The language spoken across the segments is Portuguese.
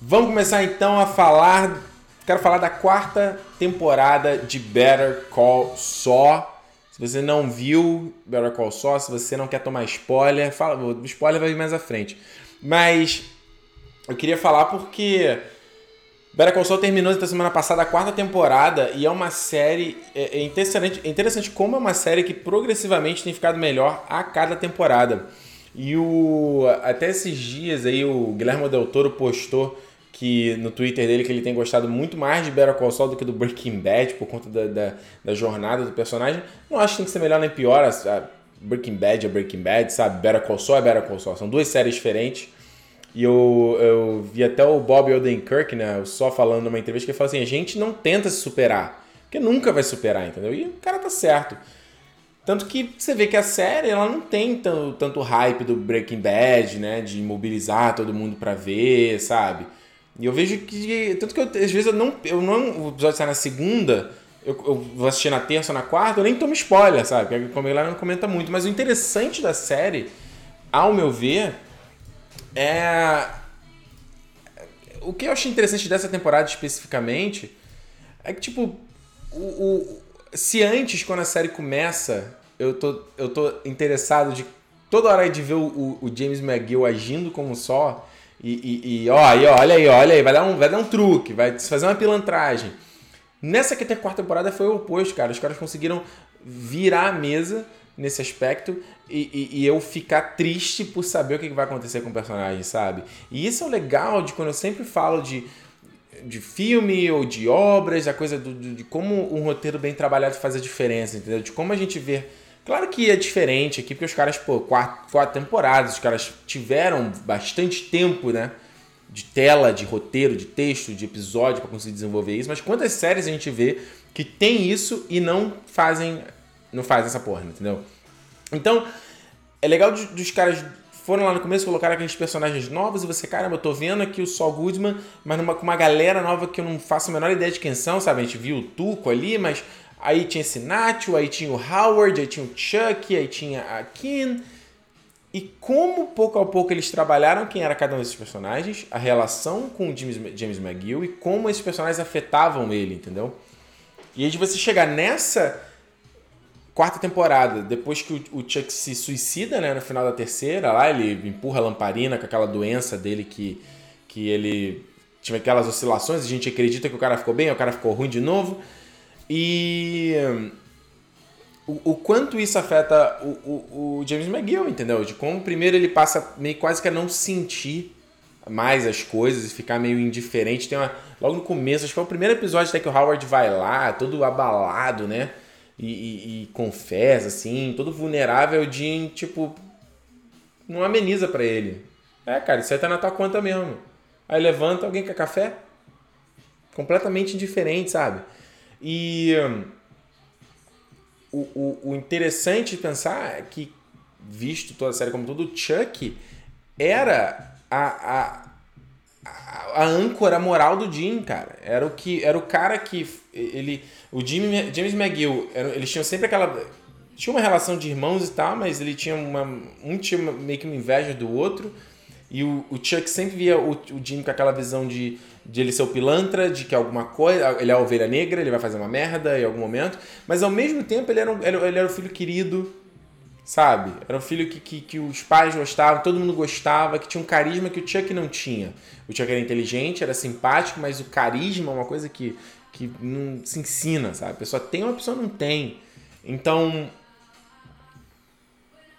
Vamos começar então a falar. Quero falar da quarta temporada de Better Call Saul. Se você não viu Better Call Saul, se você não quer tomar spoiler, fala, o spoiler vai vir mais à frente. Mas eu queria falar porque Better Call Saul terminou essa semana passada a quarta temporada e é uma série é, é interessante, é interessante como é uma série que progressivamente tem ficado melhor a cada temporada. E o até esses dias aí o Guilherme Del Toro postou que no Twitter dele que ele tem gostado muito mais de Better Call Saul do que do Breaking Bad por conta da, da, da jornada do personagem. Não acho que tem que ser melhor nem pior. A, a Breaking Bad é Breaking Bad, sabe? Better Call Saul é Better Call Saul. São duas séries diferentes. E eu, eu vi até o Bob Odenkirk, né? Só falando numa entrevista que ele falou assim: a gente não tenta se superar. Porque nunca vai superar, entendeu? E o cara tá certo. Tanto que você vê que a série ela não tem tanto, tanto hype do Breaking Bad, né? De mobilizar todo mundo pra ver, sabe? E eu vejo que. Tanto que eu, às vezes eu não. Eu não o episódio sai na segunda, eu, eu, vou assistir na terça ou na quarta, eu nem tomo spoiler, sabe? Porque como lá não comenta muito. Mas o interessante da série, ao meu ver, é. O que eu acho interessante dessa temporada especificamente é que, tipo, o, o, se antes, quando a série começa, eu tô, eu tô interessado de toda hora de ver o, o James McGill agindo como só e, e, e ó, ó, olha aí, olha aí, vai dar, um, vai dar um truque, vai fazer uma pilantragem. Nessa aqui, quarta temporada foi o oposto, cara. Os caras conseguiram virar a mesa nesse aspecto e, e, e, eu ficar triste por saber o que vai acontecer com o personagem, sabe? E isso é o legal de quando eu sempre falo de, de filme ou de obras, a coisa do, de como um roteiro bem trabalhado faz a diferença, entendeu? De como a gente vê Claro que é diferente aqui, porque os caras, pô, quatro, quatro temporadas, os caras tiveram bastante tempo, né? De tela, de roteiro, de texto, de episódio para conseguir desenvolver isso. Mas quantas séries a gente vê que tem isso e não fazem. Não fazem essa porra, entendeu? Então, é legal dos caras foram lá no começo, colocaram aqueles personagens novos e você, caramba, eu tô vendo aqui o Saul Goodman, mas numa, com uma galera nova que eu não faço a menor ideia de quem são, sabe? A gente viu o Tuco ali, mas Aí tinha esse Nacho, aí tinha o Howard, aí tinha o Chuck, aí tinha a Kim. E como pouco a pouco eles trabalharam quem era cada um desses personagens, a relação com o James, James McGill e como esses personagens afetavam ele, entendeu? E aí de você chegar nessa quarta temporada, depois que o, o Chuck se suicida, né, no final da terceira, lá ele empurra a lamparina com aquela doença dele que, que ele tinha aquelas oscilações, a gente acredita que o cara ficou bem, o cara ficou ruim de novo. E o, o quanto isso afeta o, o, o, James McGill, entendeu? De como primeiro ele passa meio quase que a não sentir mais as coisas e ficar meio indiferente. Tem uma, logo no começo, acho que foi o primeiro episódio até que o Howard vai lá, todo abalado, né? E, e, e confessa, assim, todo vulnerável, Jim, tipo, não ameniza para ele. É, cara, isso aí tá na tua conta mesmo. Aí levanta, alguém quer café? Completamente indiferente, sabe? E hum, o, o, o, interessante de pensar é que, visto toda a série como todo, o Chuck era a, a, a, a âncora moral do Jim, cara. Era o que era o cara que ele o Jim, James McGill, eles tinham sempre aquela tinha uma relação de irmãos e tal, mas ele tinha uma um tinha meio que uma inveja do outro. E o, o Chuck sempre via o, o Jim com aquela visão de de ele ser o pilantra, de que alguma coisa. Ele é a ovelha negra, ele vai fazer uma merda em algum momento. Mas ao mesmo tempo ele era, um, ele era o filho querido, sabe? Era um filho que, que, que, os pais gostavam, todo mundo gostava, que tinha um carisma que o Chuck não tinha. O Chuck era inteligente, era simpático, mas o carisma é uma coisa que, que não se ensina, sabe? A pessoa tem, uma pessoa não tem. Então.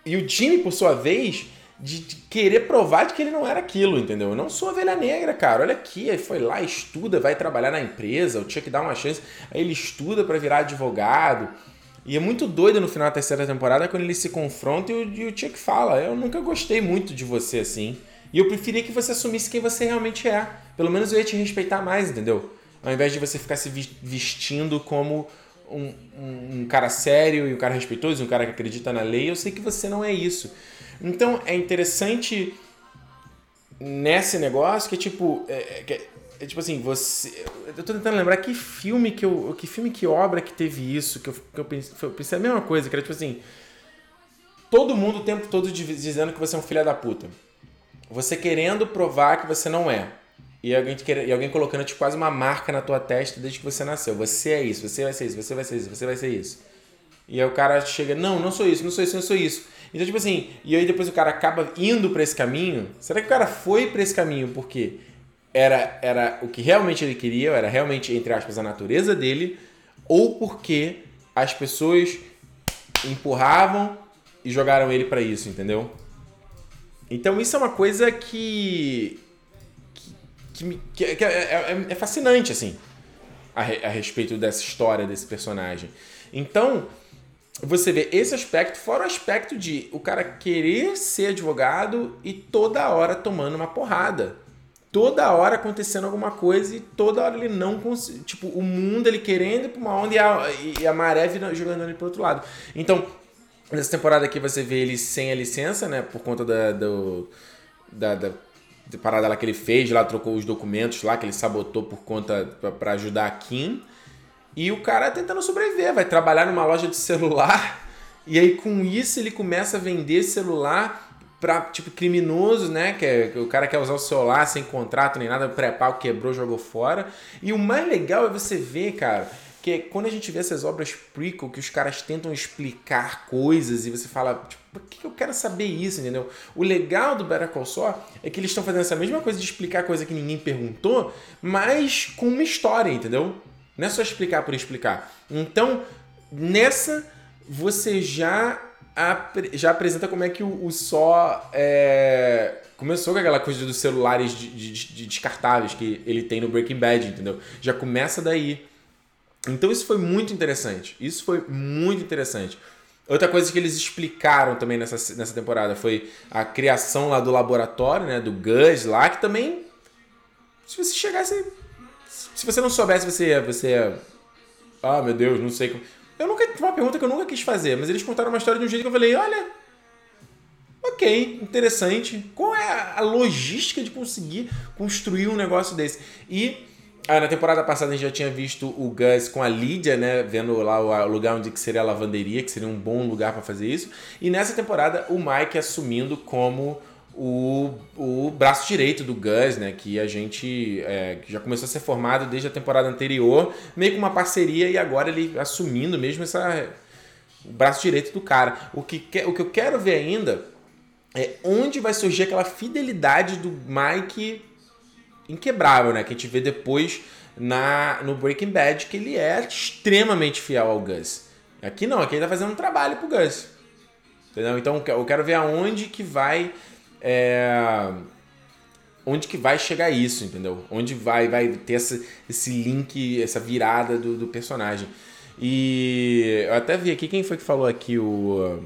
E o Jimmy, por sua vez, de, querer provar de que ele não era aquilo, entendeu? Eu não sou ovelha negra, cara. Olha aqui, aí foi lá, estuda, vai trabalhar na empresa, eu tinha que dar uma chance. Aí ele estuda para virar advogado. E é muito doido no final da terceira temporada quando ele se confronta e o, e o Chuck fala: Eu nunca gostei muito de você assim. E eu preferia que você assumisse quem você realmente é. Pelo menos eu ia te respeitar mais, entendeu? Ao invés de você ficar se vestindo como um, um, um cara sério e um cara respeitoso, um cara que acredita na lei, eu sei que você não é isso. Então é interessante nesse negócio que tipo. É, é, é, tipo assim, você. Eu tô tentando lembrar que filme que eu. Que filme, que obra que teve isso, que eu, que eu, pensei, eu pensei a mesma coisa, que era tipo assim. Todo mundo o tempo todo dizendo que você é um filho da puta. Você querendo provar que você não é. e alguém, e alguém colocando tipo, quase uma marca na tua testa desde que você nasceu. Você é isso, você vai ser isso, você vai ser isso, você vai ser isso. E aí o cara chega, não, não sou isso, não sou isso, não sou isso. Então, tipo assim, e aí depois o cara acaba indo para esse caminho. Será que o cara foi para esse caminho porque era, era o que realmente ele queria, era realmente, entre aspas, a natureza dele, ou porque as pessoas empurravam e jogaram ele para isso, entendeu? Então isso é uma coisa que que, que, que é, é, é, fascinante assim a, a respeito dessa história desse personagem. Então você vê esse aspecto, fora o aspecto de o cara querer ser advogado e toda hora tomando uma porrada. Toda hora acontecendo alguma coisa e toda hora ele não consegue. Tipo, o mundo ele querendo ir pra uma onda e a, e a maré jogando ele pro outro lado. Então, nessa temporada aqui você vê ele sem a licença, né? Por conta da, do, da, da, da parada lá que ele fez, lá trocou os documentos lá que ele sabotou por conta. para ajudar a Kim. E o cara tentando sobreviver, vai trabalhar numa loja de celular e aí com isso ele começa a vender celular para tipo criminoso, né? Que, é, que o cara quer usar o celular sem contrato nem nada, pré-pau quebrou, jogou fora. E o mais legal é você ver, cara, que quando a gente vê essas obras prequel que os caras tentam explicar coisas e você fala, tipo, por que eu quero saber isso, entendeu? O legal do Better Call Saul é que eles estão fazendo essa mesma coisa de explicar coisa que ninguém perguntou, mas com uma história, entendeu? Não é só explicar por explicar. Então, nessa, você já, já apresenta como é que o, o só é, começou com aquela coisa dos celulares de, de, de descartáveis que ele tem no Breaking Bad, entendeu? Já começa daí. Então isso foi muito interessante. Isso foi muito interessante. Outra coisa que eles explicaram também nessa, nessa temporada foi a criação lá do laboratório, né? Do Gus lá, que também. Se você chegasse se você não soubesse, você você ah, meu Deus, não sei como. Eu nunca. Uma pergunta que eu nunca quis fazer, mas eles contaram uma história de um jeito que eu falei, olha. Ok, interessante. Qual é a logística de conseguir construir um negócio desse? E ah, na temporada passada a gente já tinha visto o Gus com a Lídia, né? Vendo lá o lugar onde que seria a lavanderia, que seria um bom lugar para fazer isso. E nessa temporada o Mike assumindo como o, o braço direito do Gus, né? Que a gente é, que já começou a ser formado desde a temporada anterior, meio com uma parceria e agora ele assumindo mesmo essa o braço direito do cara. O que, o que eu quero ver ainda é onde vai surgir aquela fidelidade do Mike inquebrável, né? Que a gente vê depois na no Breaking Bad, que ele é extremamente fiel ao Gus. Aqui não, aqui ele tá fazendo um trabalho pro Gus. Entendeu? Então eu quero ver aonde que vai é, onde que vai chegar isso, entendeu? Onde vai, vai ter essa, esse link, essa virada do, do personagem. E eu até vi aqui quem foi que falou aqui o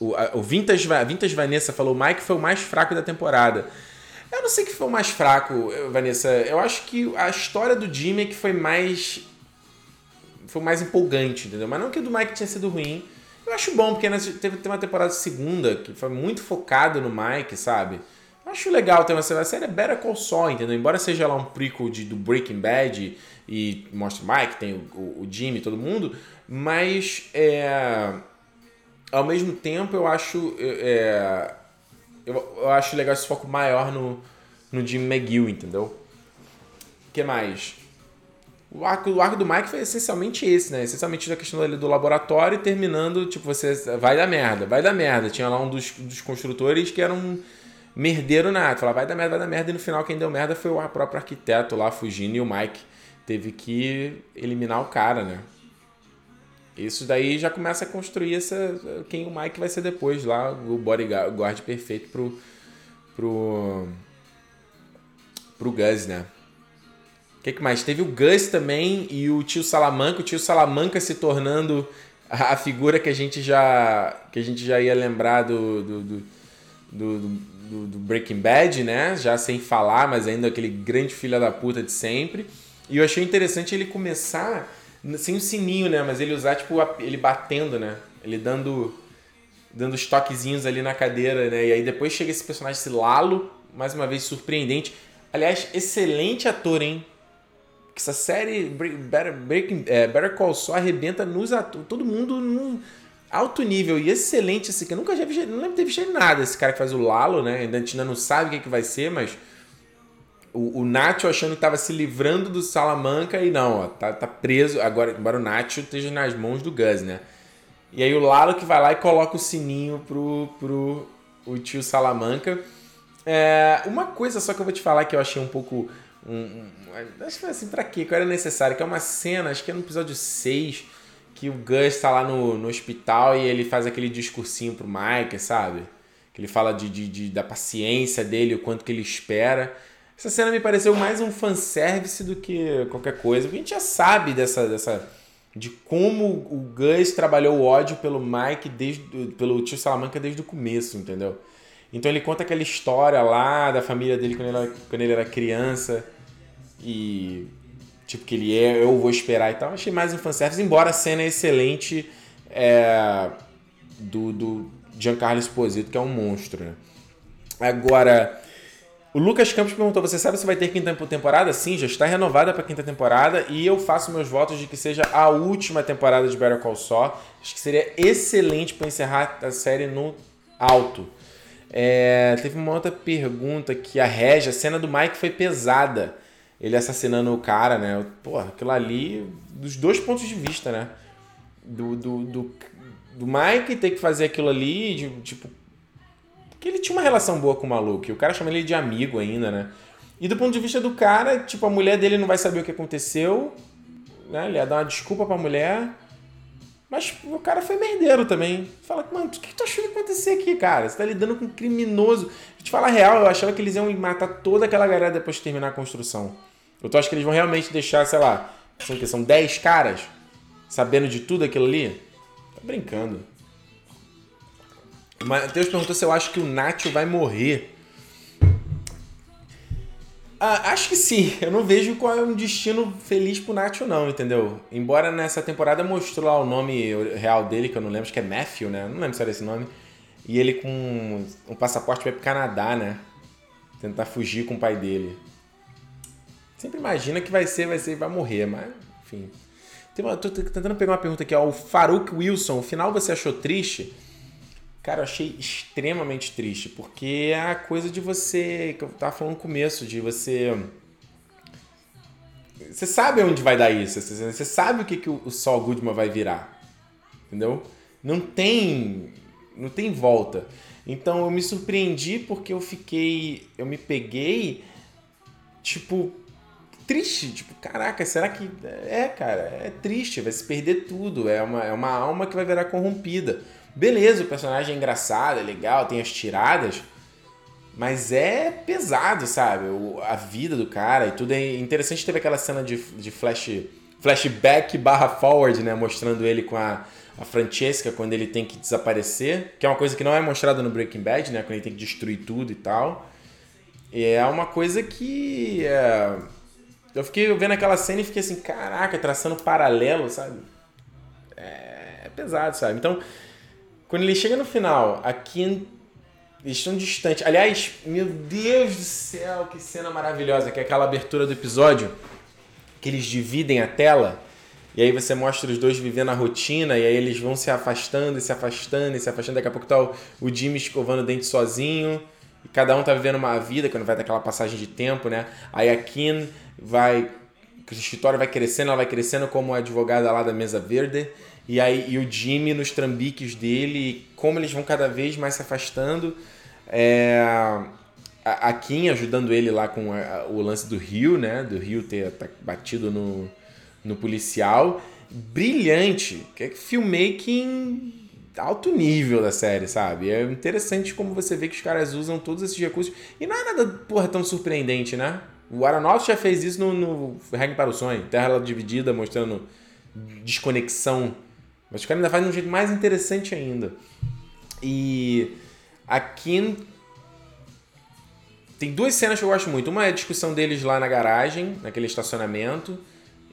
o, o Vintage, Vintage Vanessa falou Mike foi o mais fraco da temporada. Eu não sei que foi o mais fraco, Vanessa. Eu acho que a história do Jimmy é que foi mais foi mais empolgante, entendeu? Mas não que o do Mike tinha sido ruim. Eu acho bom, porque teve, teve uma temporada segunda que foi muito focado no Mike, sabe? Eu acho legal ter uma série. A série é Better Call Saul, entendeu? Embora seja lá um prequel de, do Breaking Bad e mostra o Mike, tem o, o Jimmy, todo mundo, mas é, ao mesmo tempo eu acho é, eu, eu acho legal esse foco maior no, no Jimmy McGill, entendeu? O que mais? O arco, o arco do Mike foi essencialmente esse, né? Essencialmente a questão do laboratório, terminando, tipo, você vai dar merda, vai dar merda. Tinha lá um dos, dos construtores que era um merdeiro nada. Falava, vai dar merda, vai dar merda. E no final quem deu merda foi o próprio arquiteto lá fugindo e o Mike teve que eliminar o cara, né? Isso daí já começa a construir essa, quem o Mike vai ser depois lá, o bodyguard perfeito pro, pro, pro Gus, né? Que, que mais? Teve o Gus também e o tio Salamanca. O tio Salamanca se tornando a, figura que a gente já que a gente já ia lembrar do, do, do, do, do, Breaking Bad, né? Já sem falar, mas ainda aquele grande filho da puta de sempre. E eu achei interessante ele começar sem o sininho, né? Mas ele usar, tipo, ele batendo, né? Ele dando dando os toquezinhos ali na cadeira, né? E aí depois chega esse personagem, esse Lalo, mais uma vez surpreendente. Aliás, excelente ator, hein? Que essa série Better, Breaking, é, Better Call Saul arrebenta nos atores, todo mundo num alto nível e excelente esse que eu nunca já vi, não lembro de ter visto nada esse cara que faz o Lalo, né? Ainda a gente ainda não sabe o que, é que vai ser, mas o, o Nacho achando que estava se livrando do Salamanca e não, ó, tá, tá preso. Agora, embora o Nacho esteja nas mãos do Gus, né? E aí o Lalo que vai lá e coloca o sininho pro, pro o tio Salamanca. É, uma coisa só que eu vou te falar que eu achei um pouco. Um, acho que assim, pra quê? Que era necessário? Que é uma cena, acho que é no episódio 6, que o Gus tá lá no, no hospital e ele faz aquele discursinho pro Mike, sabe? Que ele fala de, de, de, da paciência dele, o quanto que ele espera. Essa cena me pareceu mais um fanservice do que qualquer coisa, porque a gente já sabe dessa, dessa de como o Gus trabalhou o ódio pelo Mike desde pelo tio Salamanca desde o começo, entendeu? Então ele conta aquela história lá da família dele quando ele era, quando ele era criança e tipo que ele é, eu vou esperar e tal. Achei mais um fanservice, embora a cena é excelente é, do, do Giancarlo Esposito, que é um monstro, né? Agora, o Lucas Campos perguntou: Você sabe se vai ter quinta temporada? Sim, já está renovada para quinta temporada e eu faço meus votos de que seja a última temporada de Better Call Saul. Acho que seria excelente para encerrar a série no alto. É, teve uma outra pergunta que a Regia, a cena do Mike foi pesada. Ele assassinando o cara, né? Porra, aquilo ali, dos dois pontos de vista, né? Do, do, do, do Mike ter que fazer aquilo ali, de, tipo, que ele tinha uma relação boa com o maluco. E o cara chama ele de amigo ainda, né? E do ponto de vista do cara, tipo, a mulher dele não vai saber o que aconteceu, né? Ele ia dar uma desculpa pra mulher. Mas o cara foi merdeiro também. Fala, mano, o que tu achou que ia acontecer aqui, cara? Você tá lidando com um criminoso. Vou te falar a real, eu achava que eles iam matar toda aquela galera depois de terminar a construção. Eu tô acho que eles vão realmente deixar, sei lá, são, que, são 10 caras sabendo de tudo aquilo ali? Tá brincando. Matheus perguntou se eu acho que o Nacho vai morrer. Ah, acho que sim. Eu não vejo qual é um destino feliz pro Nacho, não, entendeu? Embora nessa temporada mostrou lá o nome real dele, que eu não lembro, acho que é Matthew, né? Não lembro se era esse nome. E ele com um passaporte vai pro Canadá, né? Tentar fugir com o pai dele. Sempre imagina que vai ser, vai ser, vai morrer, mas enfim. Tem uma, tô tentando pegar uma pergunta aqui, ó. O Farouk Wilson, o final você achou triste? Cara, eu achei extremamente triste, porque é a coisa de você, que eu tava falando no começo, de você. Você sabe onde vai dar isso, você sabe o que, que o Saul Goodman vai virar, entendeu? Não tem. Não tem volta. Então eu me surpreendi porque eu fiquei. Eu me peguei, tipo, triste. Tipo, caraca, será que. É, cara, é triste, vai se perder tudo. É uma, é uma alma que vai virar corrompida. Beleza, o personagem é engraçado, é legal, tem as tiradas, mas é pesado, sabe? O, a vida do cara e tudo é interessante. Teve aquela cena de, de flash, flashback barra forward, né? Mostrando ele com a, a Francesca quando ele tem que desaparecer, que é uma coisa que não é mostrada no Breaking Bad, né? Quando ele tem que destruir tudo e tal. E é uma coisa que. É... Eu fiquei vendo aquela cena e fiquei assim, caraca, traçando paralelo, sabe? É, é pesado, sabe? Então, quando ele chega no final, aqui eles estão distantes. Aliás, meu Deus do céu, que cena maravilhosa, que é aquela abertura do episódio que eles dividem a tela e aí você mostra os dois vivendo a rotina e aí eles vão se afastando e se afastando e se afastando. Daqui a pouco tá o, o Jimmy escovando o dente sozinho e cada um tá vivendo uma vida quando vai daquela passagem de tempo, né? Aí a Kim vai o escritório vai crescendo, ela vai crescendo como advogada lá da mesa verde e aí e o Jimmy nos trambiques dele, como eles vão cada vez mais se afastando. É, a, a Kim ajudando ele lá com a, o lance do Rio, né? Do Rio ter batido no, no policial. Brilhante, é filmmaking alto nível da série, sabe? É interessante como você vê que os caras usam todos esses recursos. E não é nada, porra, tão surpreendente, né? O Aronofsky já fez isso no, no para o Sonho. Terra Dividida, mostrando desconexão mas os caras ainda fazem de um jeito mais interessante ainda. E aqui tem duas cenas que eu gosto muito. Uma é a discussão deles lá na garagem, naquele estacionamento,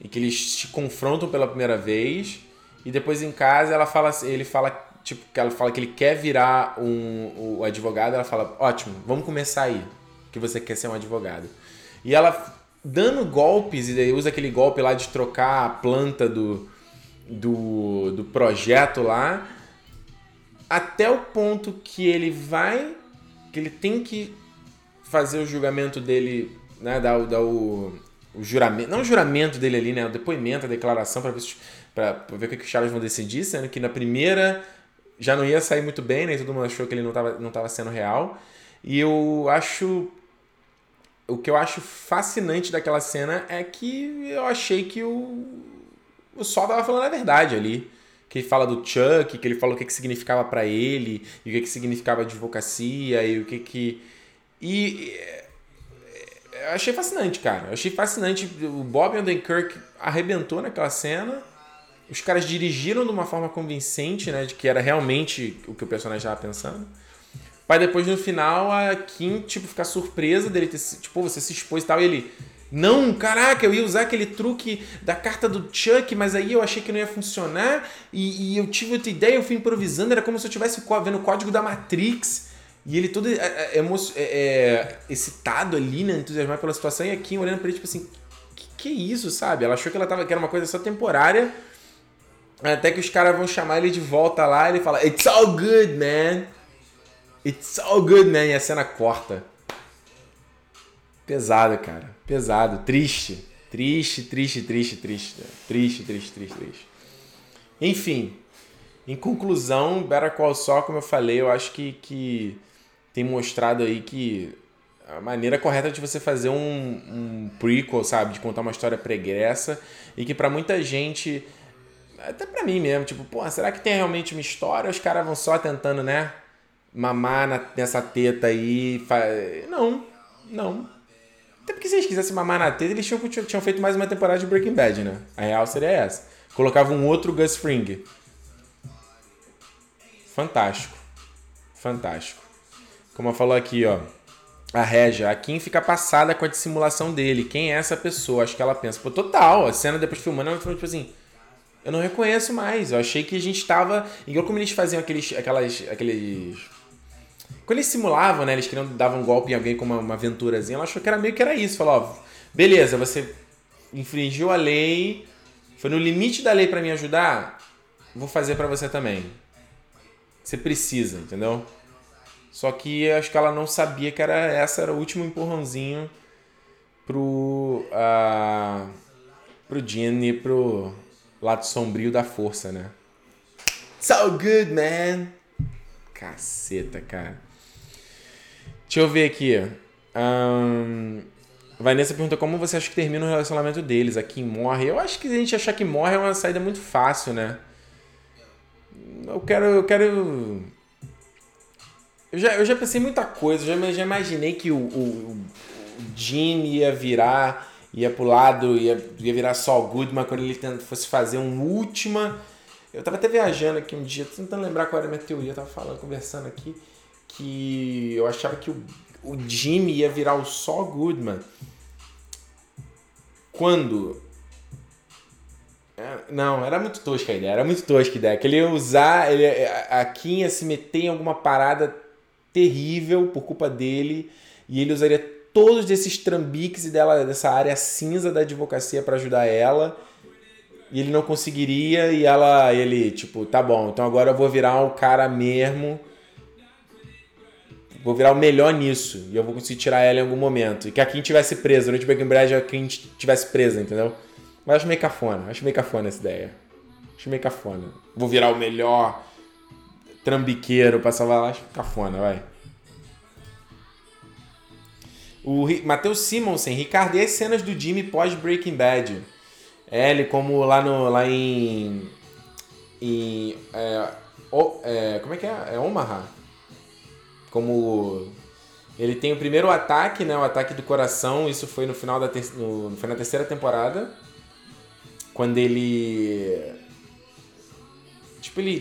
em que eles se confrontam pela primeira vez. E depois em casa ela fala, ele fala, tipo, que ela fala que ele quer virar um, o advogado. Ela fala, ótimo, vamos começar aí, que você quer ser um advogado. E ela dando golpes e usa aquele golpe lá de trocar a planta do, do, do projeto lá, até o ponto que ele vai, que ele tem que fazer o julgamento dele né, dá, dá o, o juramento, não o juramento dele ali, né, o depoimento, a declaração para ver, pra, ver o que, que os vão decidir, sendo que na primeira já não ia sair muito bem, né, todo mundo achou que ele não estava não tava sendo real. E eu acho o que eu acho fascinante daquela cena é que eu achei que o, o Sol tava falando a verdade ali. Que ele fala do Chuck, que ele falou o que, que significava para ele, e o que, que significava advocacia, e o que que. E. Eu achei fascinante, cara. Eu achei fascinante. O Bob Odenkirk arrebentou naquela cena. Os caras dirigiram de uma forma convincente, né? De que era realmente o que o personagem estava pensando. Pra depois, no final, a Kim, tipo, ficar surpresa dele ter tipo, você se expôs e tal, e ele. Não, caraca, eu ia usar aquele truque da carta do Chuck, mas aí eu achei que não ia funcionar. E, e eu tive outra ideia, eu fui improvisando, era como se eu estivesse vendo o código da Matrix. E ele todo é, é, é, é, excitado ali, né? Entusiasmado pela situação, e a Kim olhando pra ele, tipo assim, que, que isso, sabe? Ela achou que ela tava, que era uma coisa só temporária. Até que os caras vão chamar ele de volta lá ele fala, It's all good, man. It's all good, man. E a cena corta. Pesado, cara. Pesado. Triste. Triste, triste, triste, triste. Triste, triste, triste, triste. Enfim. Em conclusão, Better Call Saul, como eu falei, eu acho que, que tem mostrado aí que a maneira correta de você fazer um, um prequel, sabe? De contar uma história pregressa. E que para muita gente, até para mim mesmo, tipo, pô, será que tem realmente uma história? Os caras vão só tentando, né? mamar na, nessa teta aí. Fa... Não, não. Até porque se eles quisessem mamar na teta, eles tinham, tinham feito mais uma temporada de Breaking Bad, né? A real seria essa. Colocava um outro Gus Fring. Fantástico. Fantástico. Como eu falou aqui, ó. A Regia, a Kim fica passada com a dissimulação dele. Quem é essa pessoa? Acho que ela pensa, pô, total. A cena depois filmando, ela falou, tipo assim, eu não reconheço mais. Eu achei que a gente tava. Igual como eles faziam aqueles. aquelas. aqueles quando eles simulavam, né? Eles queriam dar um golpe em alguém com uma, uma aventurazinha, ela achou que era meio que era isso. Falou, ó, beleza, você infringiu a lei, foi no limite da lei para me ajudar, vou fazer para você também. Você precisa, entendeu? Só que acho que ela não sabia que era essa era o último empurrãozinho pro uh, pro e pro lado sombrio da força, né? So good, man. Caceta, cara. Deixa eu ver aqui. Um, Vanessa pergunta como você acha que termina o relacionamento deles. A Kim morre. Eu acho que a gente achar que morre é uma saída muito fácil, né? Eu quero. Eu quero. Eu já, eu já pensei muita coisa. Eu já, já imaginei que o, o, o Jim ia virar. Ia pro lado, ia, ia virar Saul Goodman quando ele fosse fazer uma última. Eu tava até viajando aqui um dia, tentando lembrar qual era a minha teoria. Eu tava falando, conversando aqui que eu achava que o, o Jimmy ia virar o Saul Goodman quando é, não, era muito tosca a ideia, era muito tosca a ideia. Que ele ia usar, ele, a Kim ia se meter em alguma parada terrível por culpa dele e ele usaria todos esses trambiques dela, dessa área cinza da advocacia para ajudar ela e ele não conseguiria e ela, ele, tipo, tá bom, então agora eu vou virar o cara mesmo vou virar o melhor nisso. E eu vou conseguir tirar ela em algum momento. E que a Kim tivesse presa. Durante Breaking Bad, a Kim tivesse presa, entendeu? Mas acho meio cafona. Acho meio cafona essa ideia. Acho meio cafona. Vou virar o melhor trambiqueiro pra salvar ela. Acho cafona, vai. O Matheus Simonsen. Ricardo, e as cenas do Jimmy pós Breaking Bad? É, ele como lá, no, lá em... Em... É, o, é, como é que é? É Omaha? como ele tem o primeiro ataque, né, o ataque do coração, isso foi no final da ter... no... foi na terceira temporada, quando ele tipo ele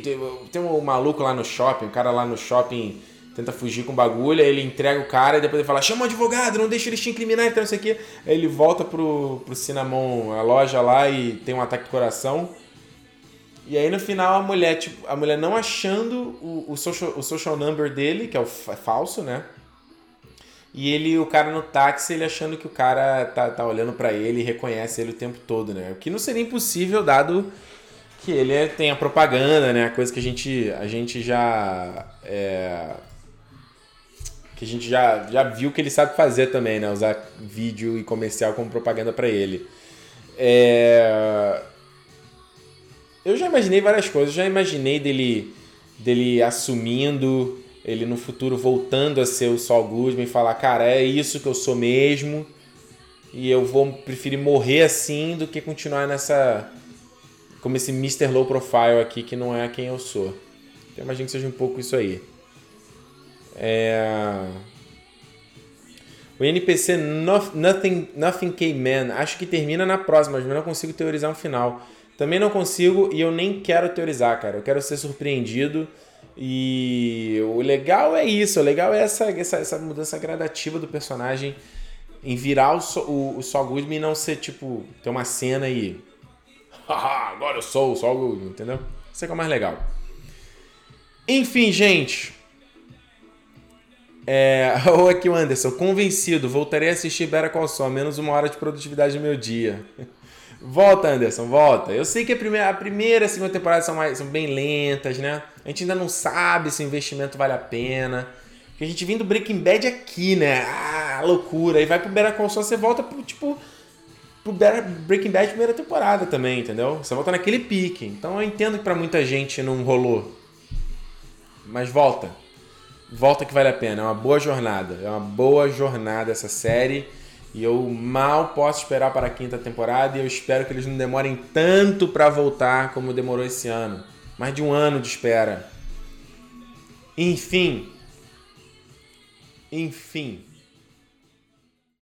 tem um maluco lá no shopping, um cara lá no shopping tenta fugir com o bagulho, aí ele entrega o cara e depois ele fala: chama o advogado, não deixa eles te incriminar, então isso aqui. Aí ele volta pro, pro Cinnamon, a loja lá, e tem um ataque do coração. E aí no final a mulher, tipo, a mulher não achando o, o, social, o social number dele, que é o é falso, né? E ele, o cara no táxi, ele achando que o cara tá, tá olhando para ele e reconhece ele o tempo todo, né? O que não seria impossível dado que ele é, tem a propaganda, né? A coisa que a gente, a gente já. É, que a gente já, já viu que ele sabe fazer também, né? Usar vídeo e comercial como propaganda para ele. É... Eu já imaginei várias coisas. já imaginei dele, dele assumindo, ele no futuro voltando a ser o Saul Goodman e falar, cara, é isso que eu sou mesmo. E eu vou preferir morrer assim do que continuar nessa. Como esse Mr. Low Profile aqui, que não é quem eu sou. Então imagino que seja um pouco isso aí. É... O NPC Nothing, Nothing K-Man, acho que termina na próxima, mas eu não consigo teorizar um final. Também não consigo e eu nem quero teorizar, cara. Eu quero ser surpreendido. E o legal é isso, o legal é essa, essa, essa mudança gradativa do personagem em virar o, o, o Saul Goodman e não ser tipo, ter uma cena e. Haha, agora eu sou o Saul Goodman, entendeu? Isso é que é o mais legal. Enfim, gente. É, ou aqui o Anderson, convencido, voltarei a assistir Better Call Saul, menos uma hora de produtividade no meu dia. volta, Anderson, volta. Eu sei que a primeira, a primeira e a segunda temporada são, mais, são bem lentas, né? A gente ainda não sabe se o investimento vale a pena. Porque a gente vem do Breaking Bad aqui, né? Ah, loucura. Aí vai pro Better Call Saul, você volta pro, tipo, pro Better, Breaking Bad primeira temporada também, entendeu? Você volta naquele pique. Então eu entendo que pra muita gente não rolou. Mas volta volta que vale a pena. É uma boa jornada. É uma boa jornada essa série. E eu mal posso esperar para a quinta temporada. E eu espero que eles não demorem tanto para voltar como demorou esse ano. Mais de um ano de espera. Enfim. Enfim.